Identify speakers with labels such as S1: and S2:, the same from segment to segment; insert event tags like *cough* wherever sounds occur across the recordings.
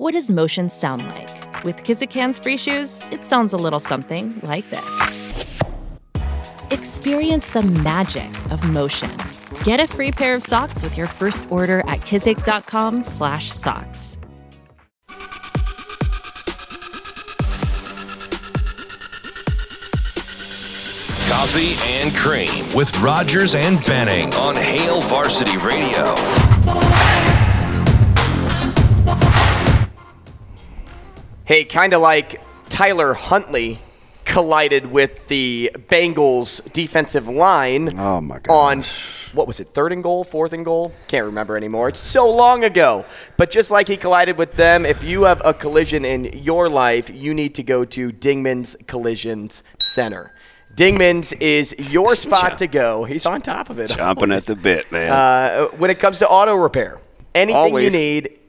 S1: What does motion sound like? With Kizik hands free shoes, it sounds a little something like this. Experience the magic of motion. Get a free pair of socks with your first order at kizik.com/socks.
S2: Coffee and Cream with Rogers and Benning on Hail Varsity Radio.
S3: Hey, kind of like Tyler Huntley collided with the Bengals defensive line.
S4: Oh, my
S3: On what was it, third and goal, fourth and goal? Can't remember anymore. It's so long ago. But just like he collided with them, if you have a collision in your life, you need to go to Dingman's Collisions Center. Dingman's is your *laughs* spot to go. He's on top of it.
S4: Chomping at the bit, man.
S3: Uh, when it comes to auto repair, anything
S4: Always.
S3: you need,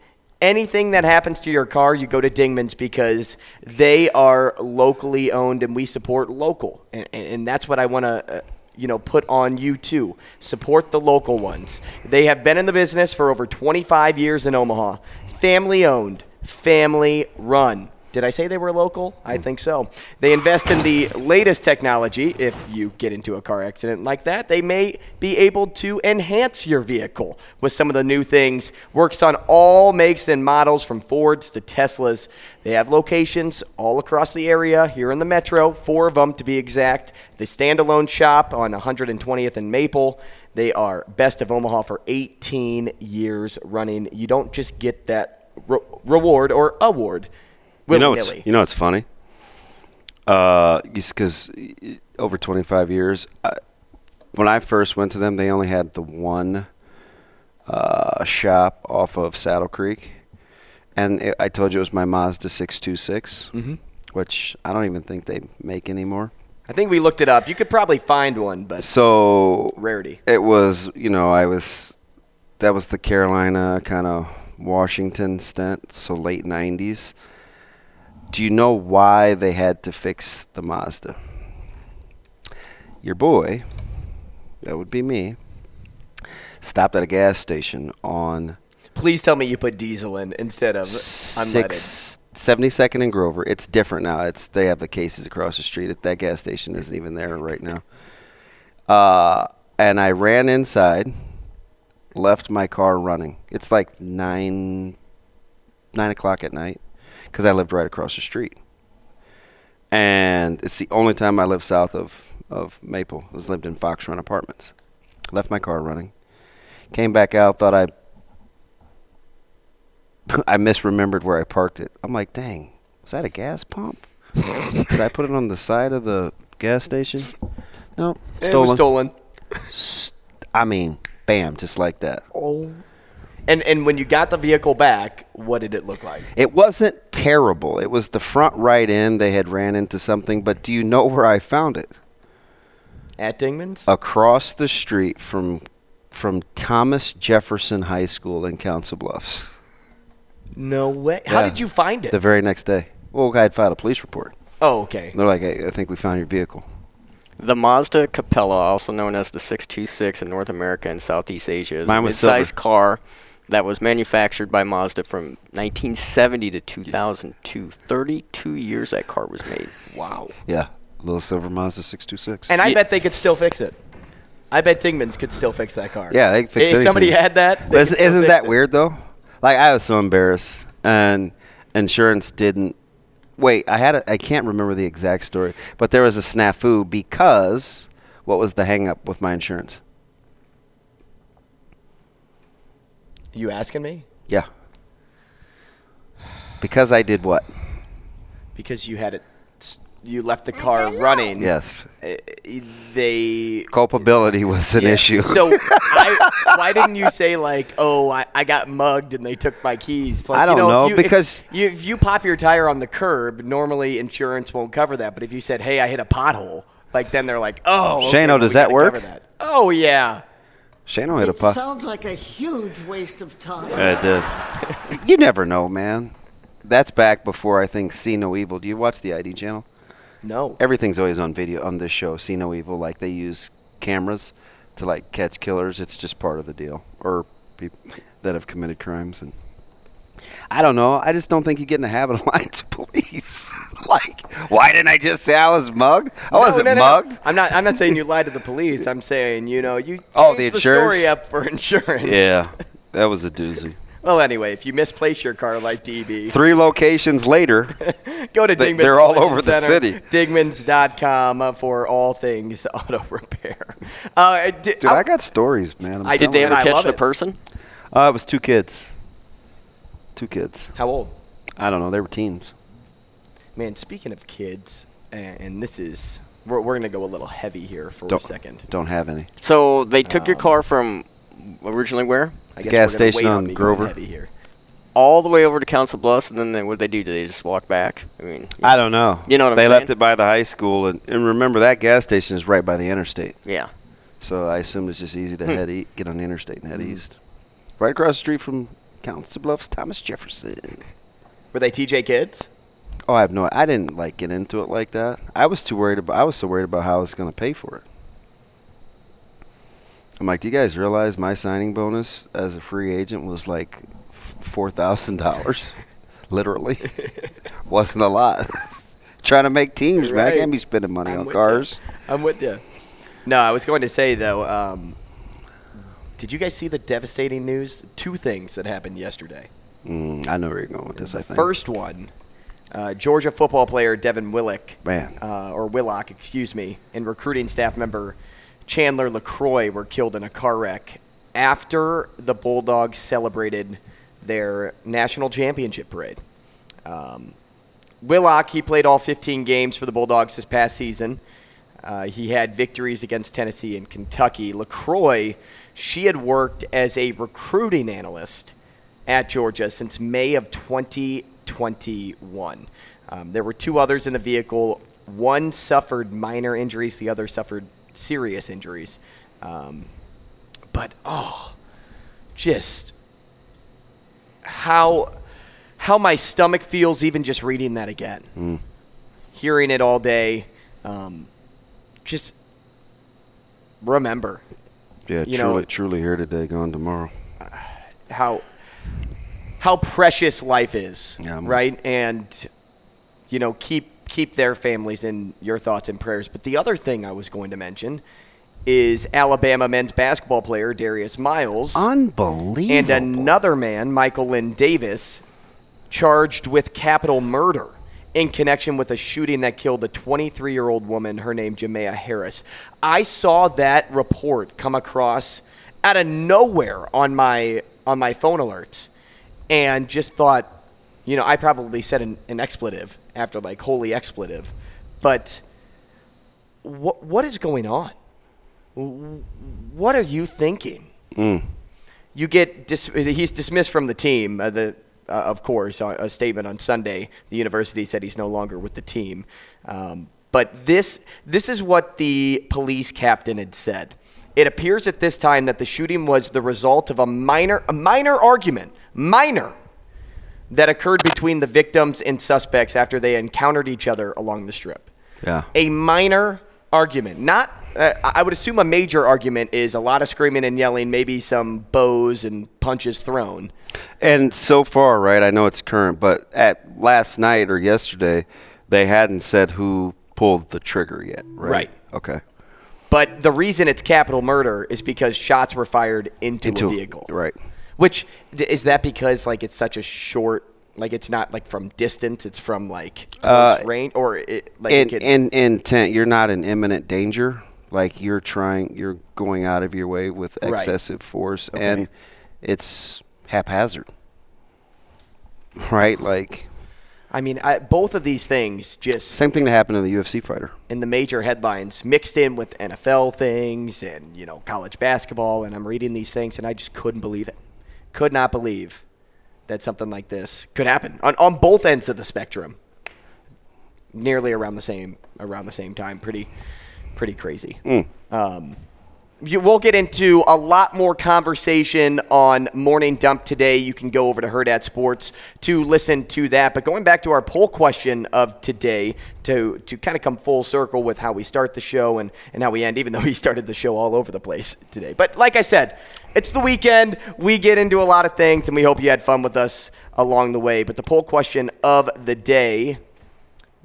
S3: anything that happens to your car, you go to Dingman's because they are locally owned and we support local. And, and, that's what I want to. Uh, you know, put on you too. Support the local ones. They have been in the business for over 25 years in Omaha. Family owned, family run. Did I say they were local? I hmm. think so. They invest in the latest technology. If you get into a car accident like that, they may be able to enhance your vehicle with some of the new things. Works on all makes and models from Fords to Teslas. They have locations all across the area here in the metro, four of them to be exact. The standalone shop on 120th and Maple. They are best of Omaha for 18 years running. You don't just get that re- reward or award
S4: you know, it's, you know, it's funny. Uh, because over 25 years, I, when I first went to them, they only had the one uh, shop off of Saddle Creek, and it, I told you it was my Mazda 626,
S3: Mm-hmm.
S4: which I don't even think they make anymore.
S3: I think we looked it up. You could probably find one, but
S4: So
S3: rarity.
S4: it was, you know, I was that was the Carolina kind of Washington stint, so late 90s. Do you know why they had to fix the Mazda? Your boy, that would be me, stopped at a gas station on
S3: Please tell me you put diesel in instead of unleaded.
S4: six, 72nd and Grover. It's different now. It's they have the cases across the street. That gas station isn't even there right now. Uh, and I ran inside, left my car running. It's like nine nine o'clock at night because I lived right across the street. And it's the only time I lived south of, of Maple. I was lived in Fox Run Apartments. Left my car running. Came back out, thought I *laughs* I misremembered where I parked it. I'm like, dang, was that a gas pump? Did I put it on the side of the gas station? No,
S3: It
S4: stolen.
S3: was stolen.
S4: I mean, bam, just like that.
S3: Oh. And and when you got the vehicle back, what did it look like?
S4: It wasn't terrible. It was the front right end. They had ran into something, but do you know where I found it?
S3: At Dingman's?
S4: Across the street from from Thomas Jefferson High School in Council Bluffs.
S3: no way. How
S4: Yeah.
S3: did you find it?
S4: The very next day. Well, I had filed a police report.
S3: oh, okay.
S4: They're like, I, I think we found your vehicle.
S5: The Mazda Capella, also known as the 626 in North America and Southeast Asia, is
S4: Mine
S5: a
S4: was
S5: mid-sized
S4: silver.
S5: car that was manufactured by Mazda from 1970 to 2002. 32 years that car was made.
S3: Wow.
S4: Yeah, little silver Mazda 626.
S3: And I
S5: Ye-
S3: bet they could still fix it. I bet Dingman's could still fix that car.
S4: Yeah, they can fix
S3: If somebody had that, they
S4: But
S3: could
S4: isn't,
S3: still
S4: isn't
S3: fix
S4: that
S3: it.
S4: weird though? Like I was so embarrassed, and insurance didn't. Wait, I had a, I can't remember the exact story, but there was a snafu because what was the hang up with my insurance?
S3: You asking me?
S4: Yeah. Because I did what?
S3: Because you had it. You left the car running.
S4: Yes.
S3: Uh, They
S4: Culpability was an
S3: Yeah.
S4: issue.
S3: So *laughs* I, why didn't you say like, oh, I, I got mugged and they took my keys? Like,
S4: I don't
S3: you know,
S4: know,
S3: if you, if
S4: because-
S3: you, if you pop your tire on the curb, normally insurance won't cover that. But if you said, hey, I hit a pothole, like then they're like, oh, okay,
S4: Shano,
S3: well,
S4: does
S3: we
S4: that
S3: gotta
S4: work?
S3: cover that. Oh yeah.
S4: Shano hit a
S6: It
S4: puff.
S6: sounds like a huge waste of time.
S4: Yeah, it did. *laughs* you never know, man. That's back before I think See No Evil. Do you watch the ID channel?
S3: No.
S4: Everything's always on video on this show. See No Evil. Like they use cameras to like catch killers. It's just part of the deal, or people that have committed crimes. And I don't know. I just don't think you get in the habit of *laughs* lying to police. Like, why didn't I just say I was mugged? I wasn't
S3: No, no, no.
S4: mugged.
S3: I'm not. I'm not saying you lied to the police. I'm saying you know you
S4: Oh,
S3: changed
S4: the
S3: story up for *laughs* insurance.
S4: Yeah, that was a doozy.
S3: Well, anyway, if you misplace your car like DB,
S4: Three locations later, *laughs*
S3: go to
S4: They-
S3: Dingman's.
S4: they're all
S3: Collision
S4: over the city.
S3: Dingmans.com uh, for all things auto *laughs* repair. Uh, di-
S4: dude, I got stories, man. I'm
S3: I-
S5: Did they ever
S3: I
S5: catch the
S3: it.
S5: person?
S4: Uh, it was two kids. Two kids.
S3: How old?
S4: I don't know. They were teens.
S3: Man, speaking of kids, and, and this is we're, we're gonna go a little heavy here for
S4: Don't,
S3: a second.
S4: Don't have any.
S5: So they took
S3: Um,
S5: your car from originally where?
S3: I
S4: The
S3: guess
S4: gas station
S3: wait
S4: on Grover.
S3: Heavy here.
S5: All the way over to Council Bluffs, and then they, what they do? Do they just walk back? I mean,
S4: I don't know.
S5: You know what I'm
S4: They left
S5: saying?
S4: it by the high school, and, and remember that gas station is right by the interstate.
S5: yeah.
S4: So I assume it's just easy to
S3: Hmm.
S4: head e- get on the interstate and head east. Right across the street from Council Bluffs, Thomas Jefferson.
S3: Were they TJ kids?
S4: Oh, I have no. I didn't like get into it like that. I was too worried about. I was so worried about how I was going to pay for it. I'm like, do you guys realize my signing bonus as a free agent was like four thousand dollars? *laughs* Literally, *laughs* wasn't a lot. *laughs* Trying to make teams, man. I
S3: Right.
S4: can't be spending money
S3: I'm
S4: on cars.
S3: ya. I'm with you. No, I was going to say though. Um, did you guys see the devastating news? Two things that happened yesterday.
S4: Mm, I know where you're going with this. I think.
S3: First one, uh, Georgia football player Devin Willock,
S4: Man.
S3: uh, or Willock, excuse me, and recruiting staff member Chandler LaCroix were killed in a car wreck after the Bulldogs celebrated their national championship parade. Um, Willock, he played all 15 games for the Bulldogs this past season. Uh, he had victories against Tennessee and Kentucky. LaCroix, she had worked as a recruiting analyst at Georgia since May of 2021. Um, there were two others in the vehicle. One suffered minor injuries, the other suffered serious injuries. Um, but, oh, just how how my stomach feels even just reading that again. Hearing it all day. Um, just remember
S4: Yeah,
S3: you
S4: truly,
S3: know-
S4: truly here today, gone tomorrow.
S3: how how precious life is,
S4: Yeah,
S3: right? And you know, keep keep their families in your thoughts and prayers. But the other thing I was going to mention is Alabama men's basketball player Darius Miles
S4: Unbelievable.
S3: and another man, Michael Lynn Davis, charged with capital murder in connection with a shooting that killed a 23 year old woman, her name Jamea Harris. I saw that report come across out of nowhere on my on my phone alerts and just thought, you know, I probably said an, an expletive after like holy expletive, but what what is going on? What are you thinking? you get dis- he's dismissed from the team. Uh, the uh, of course, uh, a statement on Sunday, the university said he's no longer with the team. Um, but this this is what the police captain had said. It appears at this time that the shooting was the result of a minor a minor argument, minor, that occurred between the victims and suspects after they encountered each other along the strip
S4: Yeah.
S3: a minor argument. Not, uh, I would assume a major argument is a lot of screaming and yelling, maybe some bows and punches thrown.
S4: And so far, right, I know it's current, but at last night or yesterday, they hadn't said who pulled the trigger yet, right?
S3: Right.
S4: Okay.
S3: But the reason it's capital murder is because shots were fired into,
S4: Into-
S3: a vehicle.
S4: right.
S3: Which is that because like it's such a short, like it's not like from distance, it's from like uh, close range, or it, like
S4: In,
S3: could-
S4: in intent, you're not in imminent danger. Like you're trying, you're going out of your way with
S3: Right.
S4: excessive force,
S3: Okay.
S4: and it's haphazard. Right? Like,
S3: I mean, I, both of these things just
S4: same thing that happened to the UFC fighter.
S3: in the major headlines mixed in with NFL things and you know college basketball and I'm reading these things and I just couldn't believe it. Could not believe that something like this could happen on, on both ends of the spectrum. Nearly around the same around the same time. Pretty pretty crazy. Um, you, we'll get into a lot more conversation on Morning Dump today. You can go over to Herd at Sports to listen to that. But going back to our poll question of today, to to kind of come full circle with how we start the show and, and how we end, even though *laughs* we started the show all over the place today. But like I said, it's the weekend. We get into a lot of things, and we hope you had fun with us along the way. But the poll question of the day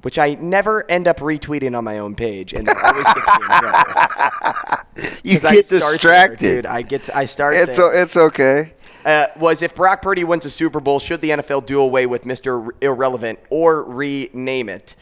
S3: which I never end up retweeting on my own page, and that always gets me in trouble. *laughs*
S4: You get
S3: start there,
S4: distracted.
S3: dude. I get I start
S4: It's o- it's okay.
S3: uh, was if Brock Purdy wins a Super Bowl, should the NFL do away with Mr. Irrelevant or rename it?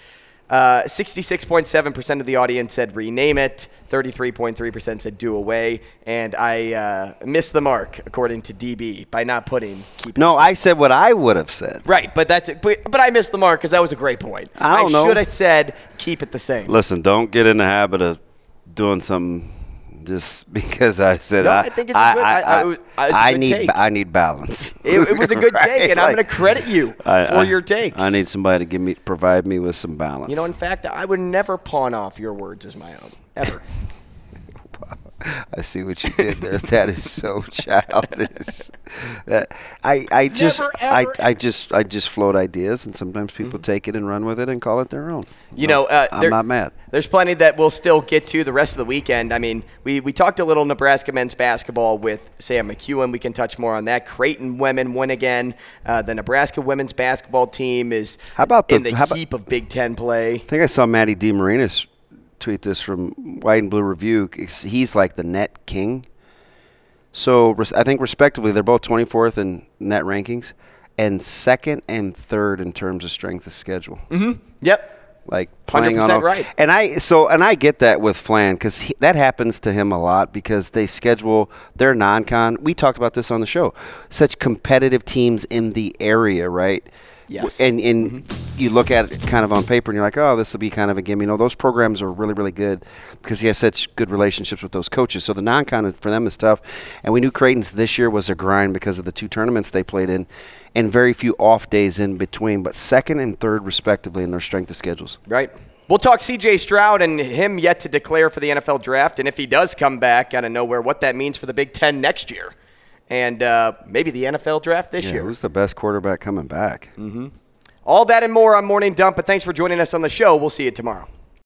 S3: Uh, 66.7% of the audience said rename it. 33.3% said do away. And I uh, missed the mark, according to DB, by not putting keep
S4: No, I said what I would have said.
S3: Right, but that's it. But, but I missed the mark because that was a great point.
S4: I don't know.
S3: should have said keep it the same.
S4: Listen, don't get in the habit of doing something just *laughs* because I said
S3: No,
S4: I,
S3: I think it's a good- I- I- a
S4: I
S3: good
S4: need
S3: take.
S4: I need balance.
S3: It, it was a good *laughs*
S4: Right?
S3: take, and I'm going to credit you *laughs*
S4: I-
S3: for
S4: I-
S3: your takes.
S4: I need somebody to give me provide me with some balance.
S3: You know, in fact, I would never pawn off your words as my own, ever.
S4: I see what you did there. *laughs* That is so childish. That I, I just
S6: Never,
S4: I,
S6: ever-
S4: I just I just float ideas and sometimes people take it and run with it and call it their own.
S3: Mm-hmm. You know, uh,
S4: I'm
S3: there-
S4: not mad.
S3: There's plenty that we'll still get to the rest of the weekend. I mean, we, we talked a little Nebraska men's basketball with Sam McKewon. We can touch more on that. Creighton women win again. Uh, the Nebraska women's basketball team is
S4: How about the-
S3: in the
S4: how about-
S3: heap of Big Ten play.
S4: I think I saw Matty DeMarinis tweet this from White and Blue Review. He's like the net king. So I think respectively, they're both 24th in net rankings and second and third in terms of strength of schedule.
S3: Yep.
S4: like playing on
S3: 100%
S4: all-
S3: right.
S4: And I so and I get that with Flan because that happens to him a lot because they schedule their non-con. We talked about this on the show. Such competitive teams in the area, right?
S3: Yes.
S4: And and mm-hmm. you look at it kind of on paper and you're like, oh, this will be kind of a gimme. No, those programs are really really good because he has such good relationships with those coaches. So the non-con for them is tough. And we knew Creighton's this year was a grind because of the two tournaments they played in. And very few off days in between, but second and third respectively in their strength of schedules.
S3: Right. We'll talk CJ Stroud and him yet to declare for the NFL draft. And if he does come back out of nowhere, what that means for the Big Ten next year. And uh, maybe the NFL draft this
S4: Yeah,
S3: year.
S4: who's the best quarterback coming back?
S3: All that and more on Morning Dump. But thanks for joining us on the show. We'll see you tomorrow.